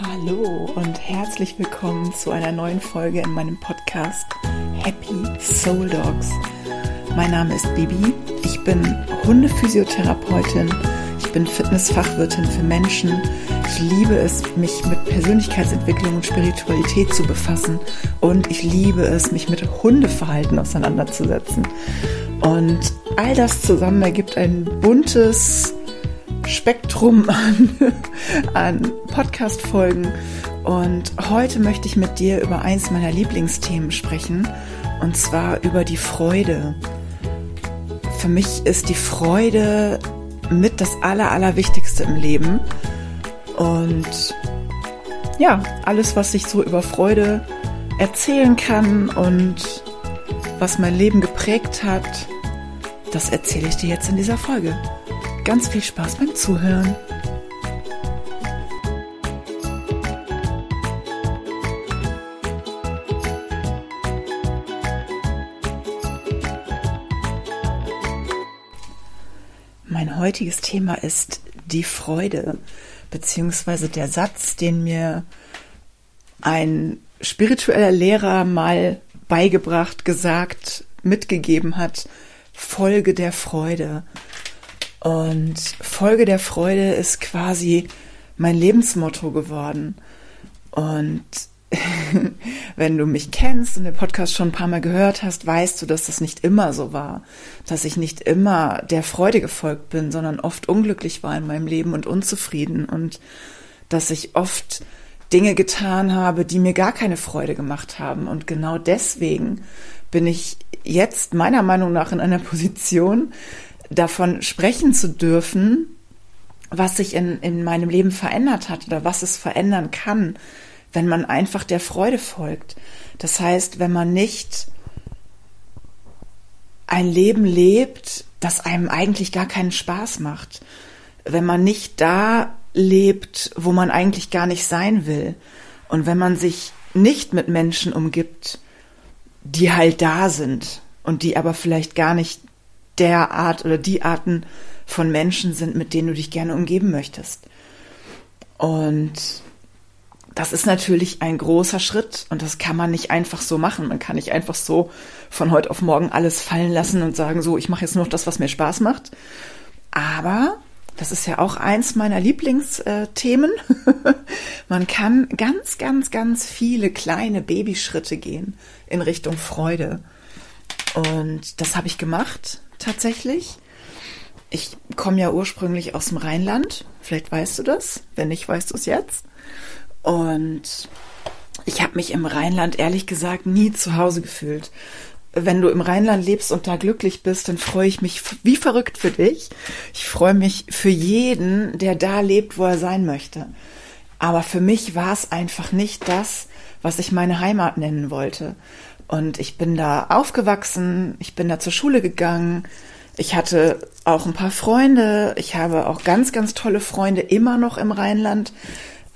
Hallo und herzlich willkommen zu einer neuen Folge in meinem Podcast Happy Soul Dogs. Mein Name ist Bibi, ich bin Hundephysiotherapeutin, ich bin Fitnessfachwirtin für Menschen. Ich liebe es, mich mit Persönlichkeitsentwicklung und Spiritualität zu befassen und ich liebe es, mich mit Hundeverhalten auseinanderzusetzen. Und all das zusammen ergibt ein buntes, Spektrum an, an Podcast-Folgen. Und heute möchte ich mit dir über eins meiner Lieblingsthemen sprechen, und zwar über die Freude. Für mich ist die Freude mit das Aller, Allerwichtigste im Leben. Und ja, alles, was ich so über Freude erzählen kann und was mein Leben geprägt hat, das erzähle ich dir jetzt in dieser Folge. Ganz viel Spaß beim Zuhören. Mein heutiges Thema ist die Freude, beziehungsweise der Satz, den mir ein spiritueller Lehrer mal beigebracht, gesagt, mitgegeben hat, Folge der Freude. Und Folge der Freude ist quasi mein Lebensmotto geworden. Und wenn du mich kennst und den Podcast schon ein paar Mal gehört hast, weißt du, dass das nicht immer so war. Dass ich nicht immer der Freude gefolgt bin, sondern oft unglücklich war in meinem Leben und unzufrieden. Und dass ich oft Dinge getan habe, die mir gar keine Freude gemacht haben. Und genau deswegen bin ich jetzt meiner Meinung nach in einer Position, davon sprechen zu dürfen, was sich in, in meinem Leben verändert hat oder was es verändern kann, wenn man einfach der Freude folgt. Das heißt, wenn man nicht ein Leben lebt, das einem eigentlich gar keinen Spaß macht. Wenn man nicht da lebt, wo man eigentlich gar nicht sein will. Und wenn man sich nicht mit Menschen umgibt, die halt da sind und die aber vielleicht gar nicht der Art oder die Arten von Menschen sind, mit denen du dich gerne umgeben möchtest. Und das ist natürlich ein großer Schritt und das kann man nicht einfach so machen. Man kann nicht einfach so von heute auf morgen alles fallen lassen und sagen, so, ich mache jetzt nur noch das, was mir Spaß macht. Aber das ist ja auch eins meiner Lieblingsthemen. man kann ganz, ganz, ganz viele kleine Babyschritte gehen in Richtung Freude. Und das habe ich gemacht tatsächlich. Ich komme ja ursprünglich aus dem Rheinland. Vielleicht weißt du das. Wenn nicht, weißt du es jetzt. Und ich habe mich im Rheinland ehrlich gesagt nie zu Hause gefühlt. Wenn du im Rheinland lebst und da glücklich bist, dann freue ich mich wie verrückt für dich. Ich freue mich für jeden, der da lebt, wo er sein möchte. Aber für mich war es einfach nicht das, was ich meine Heimat nennen wollte. Und ich bin da aufgewachsen, ich bin da zur Schule gegangen, ich hatte auch ein paar Freunde, ich habe auch ganz, ganz tolle Freunde immer noch im Rheinland.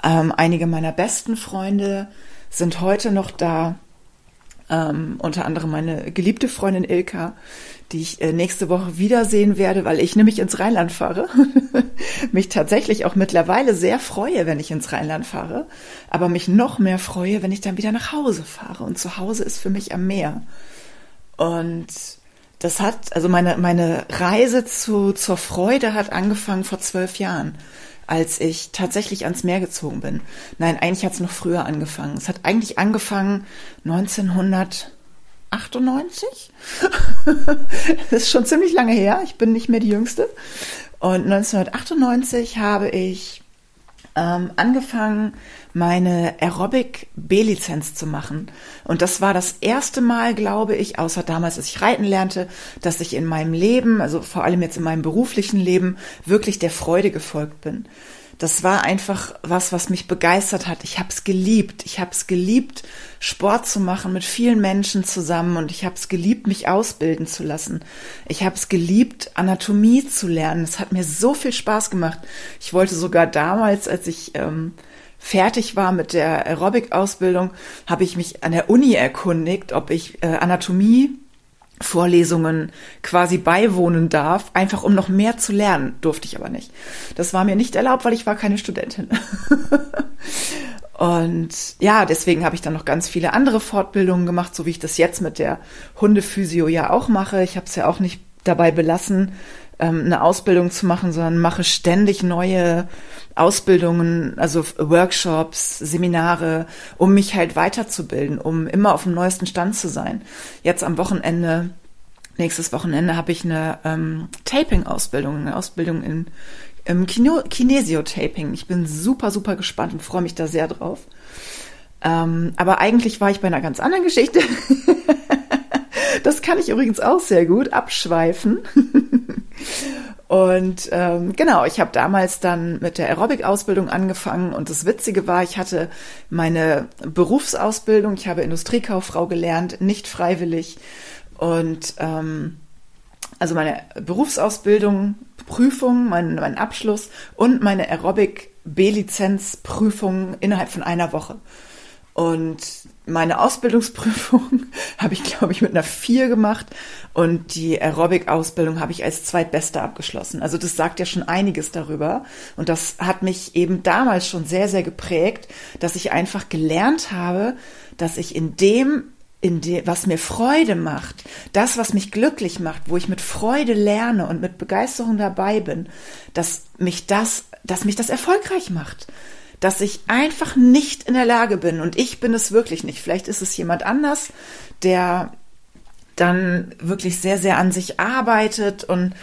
Ähm, einige meiner besten Freunde sind heute noch da. Ähm, unter anderem meine geliebte Freundin Ilka, die ich äh, nächste Woche wiedersehen werde, weil ich nämlich ins Rheinland fahre. mich tatsächlich auch mittlerweile sehr freue, wenn ich ins Rheinland fahre, aber mich noch mehr freue, wenn ich dann wieder nach Hause fahre. Und zu Hause ist für mich am Meer. Und das hat, also meine, meine Reise zu, zur Freude hat angefangen vor zwölf Jahren, als ich tatsächlich ans Meer gezogen bin. Nein, eigentlich hat es noch früher angefangen. Es hat eigentlich angefangen 1900 98. das ist schon ziemlich lange her. Ich bin nicht mehr die Jüngste. Und 1998 habe ich ähm, angefangen, meine Aerobic B-Lizenz zu machen. Und das war das erste Mal, glaube ich, außer damals, als ich reiten lernte, dass ich in meinem Leben, also vor allem jetzt in meinem beruflichen Leben, wirklich der Freude gefolgt bin das war einfach was, was mich begeistert hat. Ich habe es geliebt. Ich habe es geliebt, Sport zu machen mit vielen Menschen zusammen und ich habe es geliebt, mich ausbilden zu lassen. Ich habe es geliebt, Anatomie zu lernen. Es hat mir so viel Spaß gemacht. Ich wollte sogar damals, als ich ähm, fertig war mit der Aerobic-Ausbildung, habe ich mich an der Uni erkundigt, ob ich äh, Anatomie Vorlesungen quasi beiwohnen darf, einfach um noch mehr zu lernen, durfte ich aber nicht. Das war mir nicht erlaubt, weil ich war keine Studentin. Und ja, deswegen habe ich dann noch ganz viele andere Fortbildungen gemacht, so wie ich das jetzt mit der Hundephysio ja auch mache. Ich habe es ja auch nicht dabei belassen, ähm, eine Ausbildung zu machen, sondern mache ständig neue Ausbildungen, also Workshops, Seminare, um mich halt weiterzubilden, um immer auf dem neuesten Stand zu sein. Jetzt am Wochenende, nächstes Wochenende habe ich eine ähm, Taping-Ausbildung, eine Ausbildung in im Kino Kinesio-Taping. Ich bin super, super gespannt und freue mich da sehr drauf. Ähm, aber eigentlich war ich bei einer ganz anderen Geschichte. das kann ich übrigens auch sehr gut abschweifen. und ähm, genau, ich habe damals dann mit der Aerobic-Ausbildung angefangen und das Witzige war, ich hatte meine Berufsausbildung, ich habe Industriekauffrau gelernt, nicht freiwillig und ähm, also meine Berufsausbildung, Prüfung, mein, mein Abschluss und meine Aerobic B-Lizenz-Prüfung innerhalb von einer Woche. Und meine Ausbildungsprüfung habe ich, glaube ich, mit einer vier gemacht und die Aerobic-Ausbildung habe ich als zweitbeste abgeschlossen. Also das sagt ja schon einiges darüber. Und das hat mich eben damals schon sehr, sehr geprägt, dass ich einfach gelernt habe, dass ich in dem in dem, was mir Freude macht, das, was mich glücklich macht, wo ich mit Freude lerne und mit Begeisterung dabei bin, dass mich das, dass mich das erfolgreich macht. Dass ich einfach nicht in der Lage bin und ich bin es wirklich nicht. Vielleicht ist es jemand anders, der dann wirklich sehr, sehr an sich arbeitet und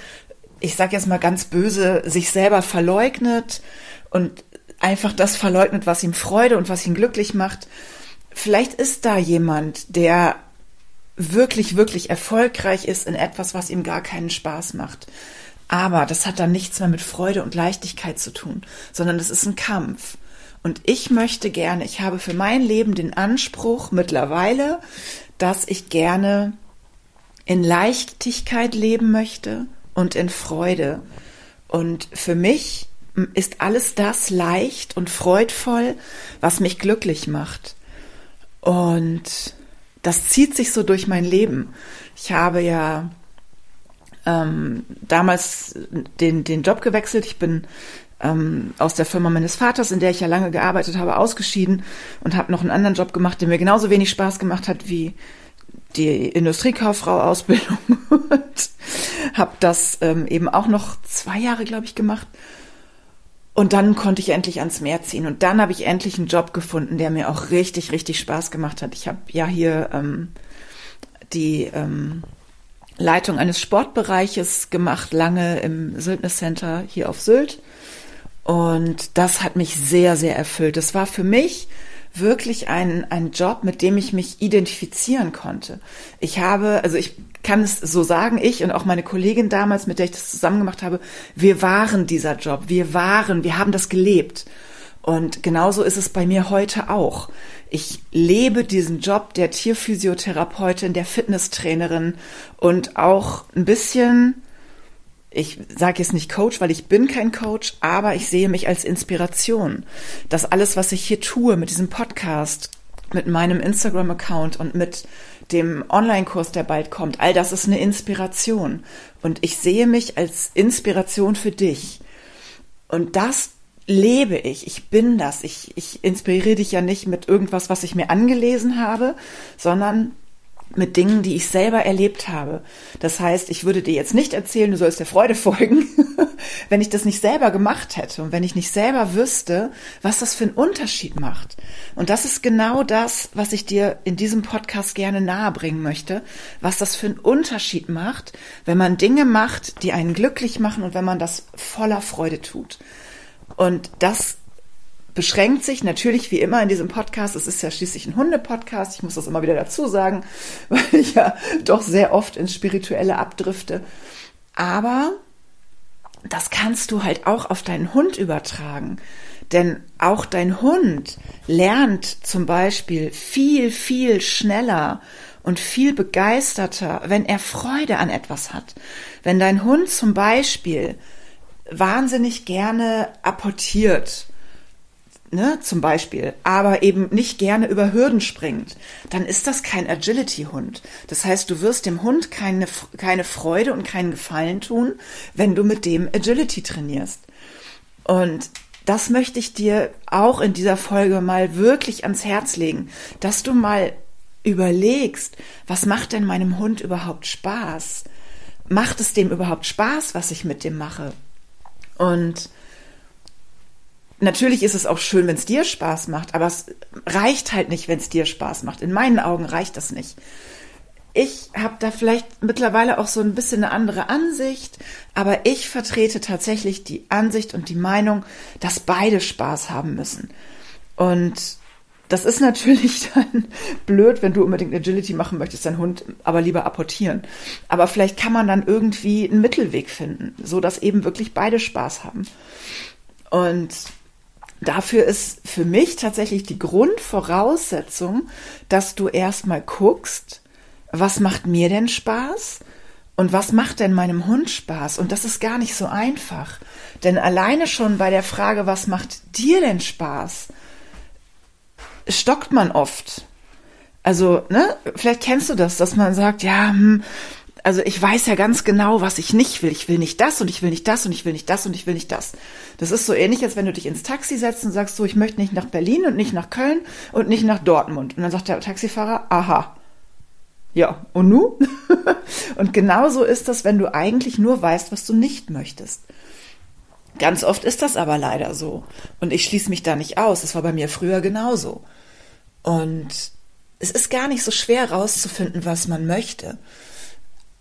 ich sage jetzt mal ganz böse, sich selber verleugnet und einfach das verleugnet, was ihm Freude und was ihn glücklich macht vielleicht ist da jemand, der wirklich, wirklich erfolgreich ist in etwas, was ihm gar keinen Spaß macht. Aber das hat dann nichts mehr mit Freude und Leichtigkeit zu tun, sondern es ist ein Kampf. Und ich möchte gerne, ich habe für mein Leben den Anspruch mittlerweile, dass ich gerne in Leichtigkeit leben möchte und in Freude. Und für mich ist alles das leicht und freudvoll, was mich glücklich macht. Und das zieht sich so durch mein Leben. Ich habe ja ähm, damals den, den Job gewechselt. Ich bin ähm, aus der Firma meines Vaters, in der ich ja lange gearbeitet habe, ausgeschieden und habe noch einen anderen Job gemacht, der mir genauso wenig Spaß gemacht hat wie die Industriekauffrau-Ausbildung und habe das ähm, eben auch noch zwei Jahre, glaube ich, gemacht und dann konnte ich endlich ans Meer ziehen. Und dann habe ich endlich einen Job gefunden, der mir auch richtig, richtig Spaß gemacht hat. Ich habe ja hier ähm, die ähm, Leitung eines Sportbereiches gemacht, lange im Syldner Center hier auf Sylt. Und das hat mich sehr, sehr erfüllt. Das war für mich wirklich ein, ein Job, mit dem ich mich identifizieren konnte. Ich habe, also ich kann es so sagen, ich und auch meine Kollegin damals, mit der ich das zusammen gemacht habe, wir waren dieser Job, wir waren, wir haben das gelebt. Und genauso ist es bei mir heute auch. Ich lebe diesen Job der Tierphysiotherapeutin, der Fitnesstrainerin und auch ein bisschen, ich sage jetzt nicht Coach, weil ich bin kein Coach, aber ich sehe mich als Inspiration. Das alles, was ich hier tue mit diesem Podcast, mit meinem Instagram-Account und mit dem Online-Kurs, der bald kommt, all das ist eine Inspiration. Und ich sehe mich als Inspiration für dich. Und das lebe ich. Ich bin das. Ich, ich inspiriere dich ja nicht mit irgendwas, was ich mir angelesen habe, sondern mit Dingen, die ich selber erlebt habe. Das heißt, ich würde dir jetzt nicht erzählen, du sollst der Freude folgen, wenn ich das nicht selber gemacht hätte und wenn ich nicht selber wüsste, was das für einen Unterschied macht. Und das ist genau das, was ich dir in diesem Podcast gerne nahebringen möchte, was das für einen Unterschied macht, wenn man Dinge macht, die einen glücklich machen und wenn man das voller Freude tut. Und das beschränkt sich natürlich wie immer in diesem Podcast, es ist ja schließlich ein Hunde-Podcast, ich muss das immer wieder dazu sagen, weil ich ja doch sehr oft ins Spirituelle abdrifte. Aber das kannst du halt auch auf deinen Hund übertragen. Denn auch dein Hund lernt zum Beispiel viel, viel schneller und viel begeisterter, wenn er Freude an etwas hat. Wenn dein Hund zum Beispiel wahnsinnig gerne apportiert ne, zum Beispiel, aber eben nicht gerne über Hürden springt, dann ist das kein Agility-Hund. Das heißt, du wirst dem Hund keine, keine Freude und keinen Gefallen tun, wenn du mit dem Agility trainierst. Und das möchte ich dir auch in dieser Folge mal wirklich ans Herz legen, dass du mal überlegst, was macht denn meinem Hund überhaupt Spaß? Macht es dem überhaupt Spaß, was ich mit dem mache? Und natürlich ist es auch schön, wenn es dir Spaß macht, aber es reicht halt nicht, wenn es dir Spaß macht. In meinen Augen reicht das nicht. Ich habe da vielleicht mittlerweile auch so ein bisschen eine andere Ansicht, aber ich vertrete tatsächlich die Ansicht und die Meinung, dass beide Spaß haben müssen. Und das ist natürlich dann blöd, wenn du unbedingt Agility machen möchtest, deinen Hund aber lieber apportieren. Aber vielleicht kann man dann irgendwie einen Mittelweg finden, so dass eben wirklich beide Spaß haben. Und dafür ist für mich tatsächlich die Grundvoraussetzung, dass du erstmal guckst, was macht mir denn Spaß? Und was macht denn meinem Hund Spaß? Und das ist gar nicht so einfach. Denn alleine schon bei der Frage, was macht dir denn Spaß, stockt man oft. Also, ne, vielleicht kennst du das, dass man sagt, ja, hm, also ich weiß ja ganz genau, was ich nicht will. Ich will nicht das und ich will nicht das und ich will nicht das und ich will nicht das. Das ist so ähnlich, als wenn du dich ins Taxi setzt und sagst so, ich möchte nicht nach Berlin und nicht nach Köln und nicht nach Dortmund. Und dann sagt der Taxifahrer, aha, ja, und nu? und genauso ist das, wenn du eigentlich nur weißt, was du nicht möchtest. Ganz oft ist das aber leider so. Und ich schließe mich da nicht aus. Das war bei mir früher genauso. Und es ist gar nicht so schwer rauszufinden, was man möchte.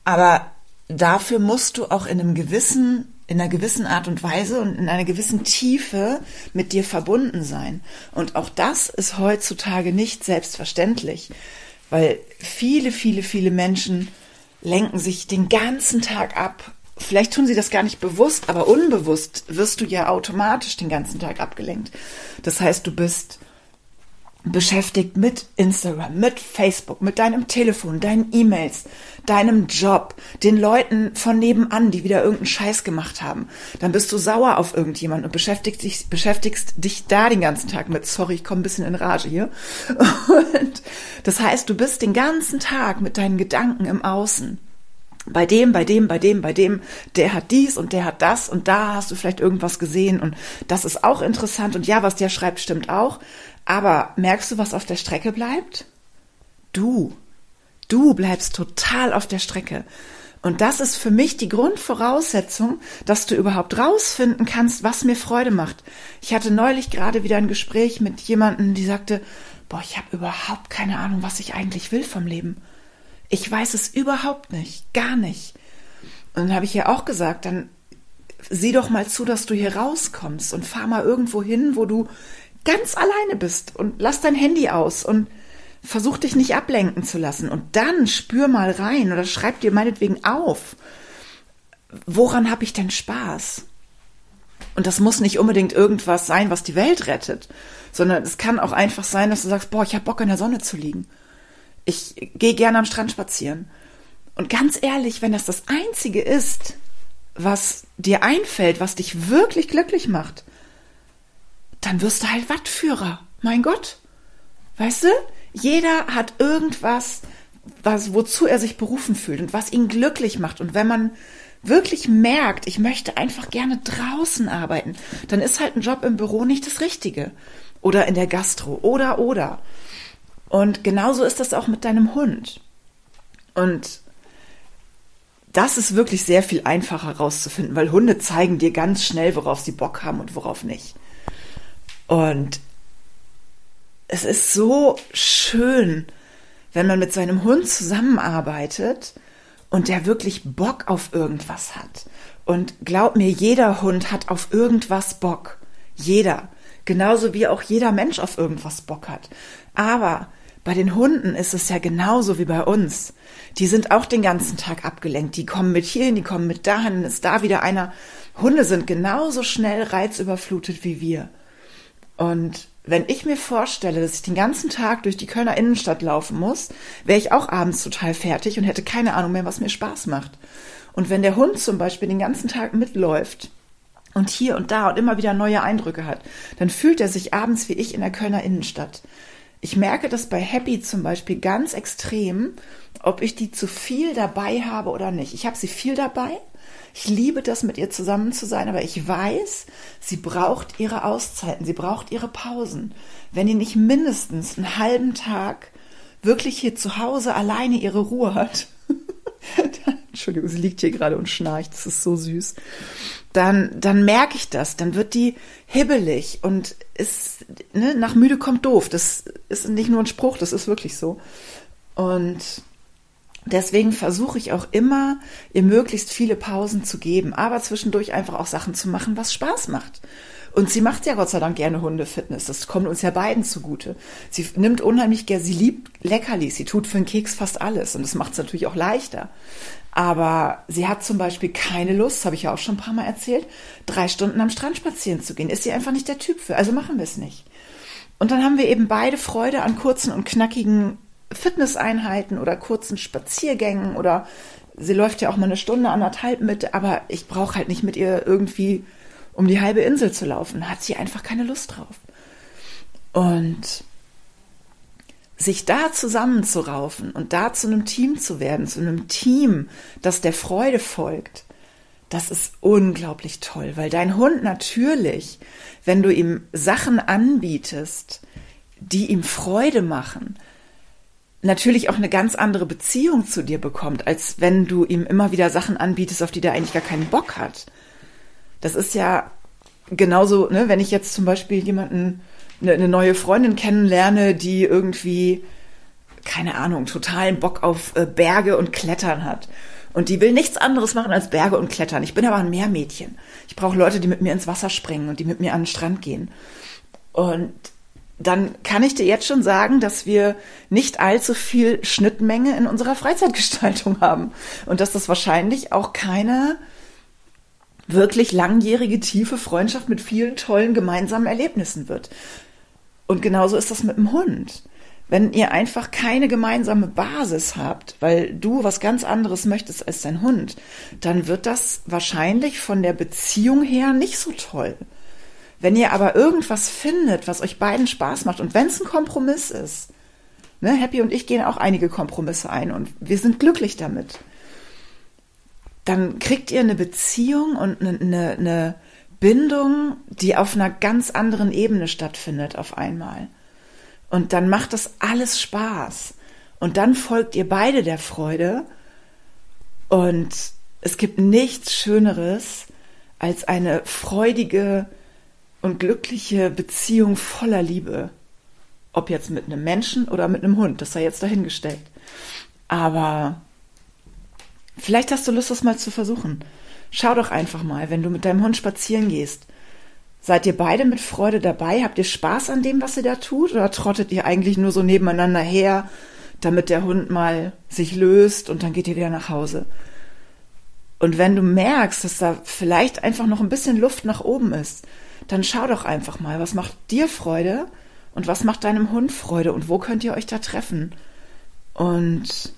Aber dafür musst du auch in einem gewissen, in einer gewissen Art und Weise und in einer gewissen Tiefe mit dir verbunden sein. Und auch das ist heutzutage nicht selbstverständlich weil viele, viele, viele Menschen lenken sich den ganzen Tag ab. Vielleicht tun sie das gar nicht bewusst, aber unbewusst wirst du ja automatisch den ganzen Tag abgelenkt. Das heißt, du bist beschäftigt mit Instagram, mit Facebook, mit deinem Telefon, deinen E-Mails, deinem Job, den Leuten von nebenan, die wieder irgendeinen Scheiß gemacht haben. Dann bist du sauer auf irgendjemanden und beschäftigst dich, beschäftigst dich da den ganzen Tag mit, sorry, ich komme ein bisschen in Rage hier. Und das heißt, du bist den ganzen Tag mit deinen Gedanken im Außen bei dem, bei dem, bei dem, bei dem, der hat dies und der hat das und da hast du vielleicht irgendwas gesehen und das ist auch interessant und ja, was der schreibt, stimmt auch. Aber merkst du, was auf der Strecke bleibt? Du. Du bleibst total auf der Strecke. Und das ist für mich die Grundvoraussetzung, dass du überhaupt rausfinden kannst, was mir Freude macht. Ich hatte neulich gerade wieder ein Gespräch mit jemandem, die sagte, boah, ich habe überhaupt keine Ahnung, was ich eigentlich will vom Leben. Ich weiß es überhaupt nicht, gar nicht. Und dann habe ich ihr auch gesagt, dann sieh doch mal zu, dass du hier rauskommst und fahr mal irgendwo hin, wo du ganz alleine bist und lass dein Handy aus und versuch dich nicht ablenken zu lassen und dann spür mal rein oder schreib dir meinetwegen auf, woran habe ich denn Spaß? Und das muss nicht unbedingt irgendwas sein, was die Welt rettet, sondern es kann auch einfach sein, dass du sagst, boah, ich habe Bock in der Sonne zu liegen. Ich gehe gerne am Strand spazieren. Und ganz ehrlich, wenn das das Einzige ist, was dir einfällt, was dich wirklich glücklich macht, dann wirst du halt Wattführer. Mein Gott. Weißt du? Jeder hat irgendwas, was, wozu er sich berufen fühlt und was ihn glücklich macht. Und wenn man wirklich merkt, ich möchte einfach gerne draußen arbeiten, dann ist halt ein Job im Büro nicht das Richtige. Oder in der Gastro. Oder, oder. Und genauso ist das auch mit deinem Hund. Und das ist wirklich sehr viel einfacher herauszufinden, weil Hunde zeigen dir ganz schnell, worauf sie Bock haben und worauf nicht. Und es ist so schön, wenn man mit seinem Hund zusammenarbeitet und der wirklich Bock auf irgendwas hat. Und glaub mir, jeder Hund hat auf irgendwas Bock. Jeder. Genauso wie auch jeder Mensch auf irgendwas Bock hat. Aber bei den Hunden ist es ja genauso wie bei uns. Die sind auch den ganzen Tag abgelenkt. Die kommen mit hierhin, die kommen mit dahin, ist da wieder einer. Hunde sind genauso schnell reizüberflutet wie wir. Und wenn ich mir vorstelle, dass ich den ganzen Tag durch die Kölner Innenstadt laufen muss, wäre ich auch abends total fertig und hätte keine Ahnung mehr, was mir Spaß macht. Und wenn der Hund zum Beispiel den ganzen Tag mitläuft und hier und da und immer wieder neue Eindrücke hat, dann fühlt er sich abends wie ich in der Kölner Innenstadt. Ich merke das bei Happy zum Beispiel ganz extrem, ob ich die zu viel dabei habe oder nicht. Ich habe sie viel dabei. Ich liebe das, mit ihr zusammen zu sein, aber ich weiß, sie braucht ihre Auszeiten, sie braucht ihre Pausen. Wenn die nicht mindestens einen halben Tag wirklich hier zu Hause alleine ihre Ruhe hat, Entschuldigung, sie liegt hier gerade und schnarcht, das ist so süß. Dann, dann merke ich das, dann wird die hibbelig und ist, ne, nach müde kommt doof. Das ist nicht nur ein Spruch, das ist wirklich so. Und deswegen versuche ich auch immer, ihr möglichst viele Pausen zu geben, aber zwischendurch einfach auch Sachen zu machen, was Spaß macht. Und sie macht ja Gott sei Dank gerne Hundefitness. Das kommt uns ja beiden zugute. Sie nimmt unheimlich gerne, sie liebt Leckerlis. Sie tut für einen Keks fast alles. Und das macht es natürlich auch leichter. Aber sie hat zum Beispiel keine Lust, habe ich ja auch schon ein paar Mal erzählt, drei Stunden am Strand spazieren zu gehen. Ist sie einfach nicht der Typ für. Also machen wir es nicht. Und dann haben wir eben beide Freude an kurzen und knackigen Fitnesseinheiten oder kurzen Spaziergängen oder sie läuft ja auch mal eine Stunde, anderthalb mit, aber ich brauche halt nicht mit ihr irgendwie um die halbe Insel zu laufen. Hat sie einfach keine Lust drauf. Und sich da zusammenzuraufen und da zu einem Team zu werden, zu einem Team, das der Freude folgt, das ist unglaublich toll, weil dein Hund natürlich, wenn du ihm Sachen anbietest, die ihm Freude machen, natürlich auch eine ganz andere Beziehung zu dir bekommt, als wenn du ihm immer wieder Sachen anbietest, auf die der eigentlich gar keinen Bock hat. Das ist ja genauso, ne, wenn ich jetzt zum Beispiel jemanden, eine, eine neue Freundin kennenlerne, die irgendwie, keine Ahnung, totalen Bock auf äh, Berge und Klettern hat. Und die will nichts anderes machen als Berge und Klettern. Ich bin aber ein Meermädchen. Ich brauche Leute, die mit mir ins Wasser springen und die mit mir an den Strand gehen. Und dann kann ich dir jetzt schon sagen, dass wir nicht allzu viel Schnittmenge in unserer Freizeitgestaltung haben. Und dass das wahrscheinlich auch keine wirklich langjährige, tiefe Freundschaft mit vielen tollen gemeinsamen Erlebnissen wird. Und genauso ist das mit dem Hund. Wenn ihr einfach keine gemeinsame Basis habt, weil du was ganz anderes möchtest als dein Hund, dann wird das wahrscheinlich von der Beziehung her nicht so toll. Wenn ihr aber irgendwas findet, was euch beiden Spaß macht und wenn es ein Kompromiss ist, ne, Happy und ich gehen auch einige Kompromisse ein und wir sind glücklich damit dann kriegt ihr eine Beziehung und eine, eine, eine Bindung, die auf einer ganz anderen Ebene stattfindet auf einmal. Und dann macht das alles Spaß. Und dann folgt ihr beide der Freude. Und es gibt nichts Schöneres als eine freudige und glückliche Beziehung voller Liebe. Ob jetzt mit einem Menschen oder mit einem Hund, das sei jetzt dahingestellt. Aber Vielleicht hast du Lust, das mal zu versuchen. Schau doch einfach mal, wenn du mit deinem Hund spazieren gehst. Seid ihr beide mit Freude dabei? Habt ihr Spaß an dem, was ihr da tut? Oder trottet ihr eigentlich nur so nebeneinander her, damit der Hund mal sich löst und dann geht ihr wieder nach Hause? Und wenn du merkst, dass da vielleicht einfach noch ein bisschen Luft nach oben ist, dann schau doch einfach mal, was macht dir Freude und was macht deinem Hund Freude und wo könnt ihr euch da treffen? Und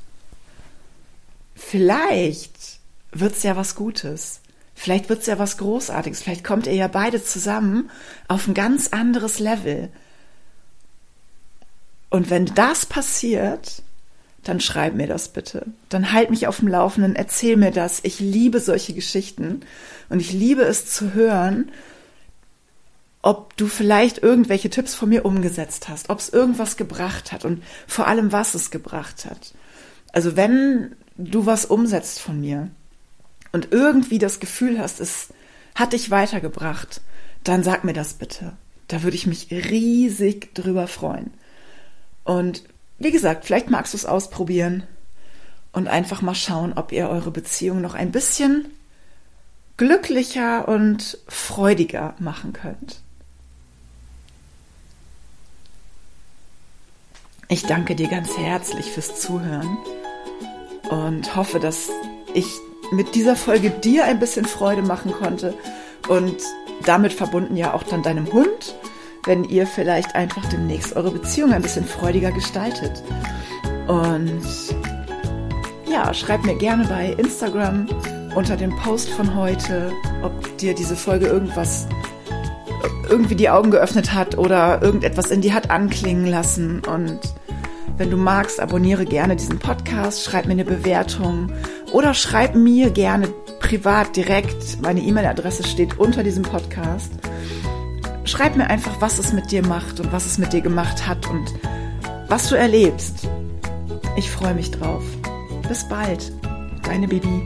vielleicht wird's ja was Gutes. Vielleicht wird's ja was Großartiges. Vielleicht kommt ihr ja beide zusammen auf ein ganz anderes Level. Und wenn das passiert, dann schreib mir das bitte. Dann halt mich auf dem Laufenden, erzähl mir das. Ich liebe solche Geschichten und ich liebe es zu hören, ob du vielleicht irgendwelche Tipps von mir umgesetzt hast, ob es irgendwas gebracht hat und vor allem, was es gebracht hat. Also wenn du was umsetzt von mir und irgendwie das Gefühl hast, es hat dich weitergebracht, dann sag mir das bitte. Da würde ich mich riesig drüber freuen. Und wie gesagt, vielleicht magst du es ausprobieren und einfach mal schauen, ob ihr eure Beziehung noch ein bisschen glücklicher und freudiger machen könnt. Ich danke dir ganz herzlich fürs Zuhören und hoffe, dass ich mit dieser Folge dir ein bisschen Freude machen konnte und damit verbunden ja auch dann deinem Hund, wenn ihr vielleicht einfach demnächst eure Beziehung ein bisschen freudiger gestaltet. Und ja, schreib mir gerne bei Instagram unter dem Post von heute, ob dir diese Folge irgendwas irgendwie die Augen geöffnet hat oder irgendetwas in dir hat anklingen lassen. Und wenn du magst, abonniere gerne diesen Podcast, schreib mir eine Bewertung oder schreib mir gerne privat direkt. Meine E-Mail-Adresse steht unter diesem Podcast. Schreib mir einfach, was es mit dir macht und was es mit dir gemacht hat und was du erlebst. Ich freue mich drauf. Bis bald, deine Baby.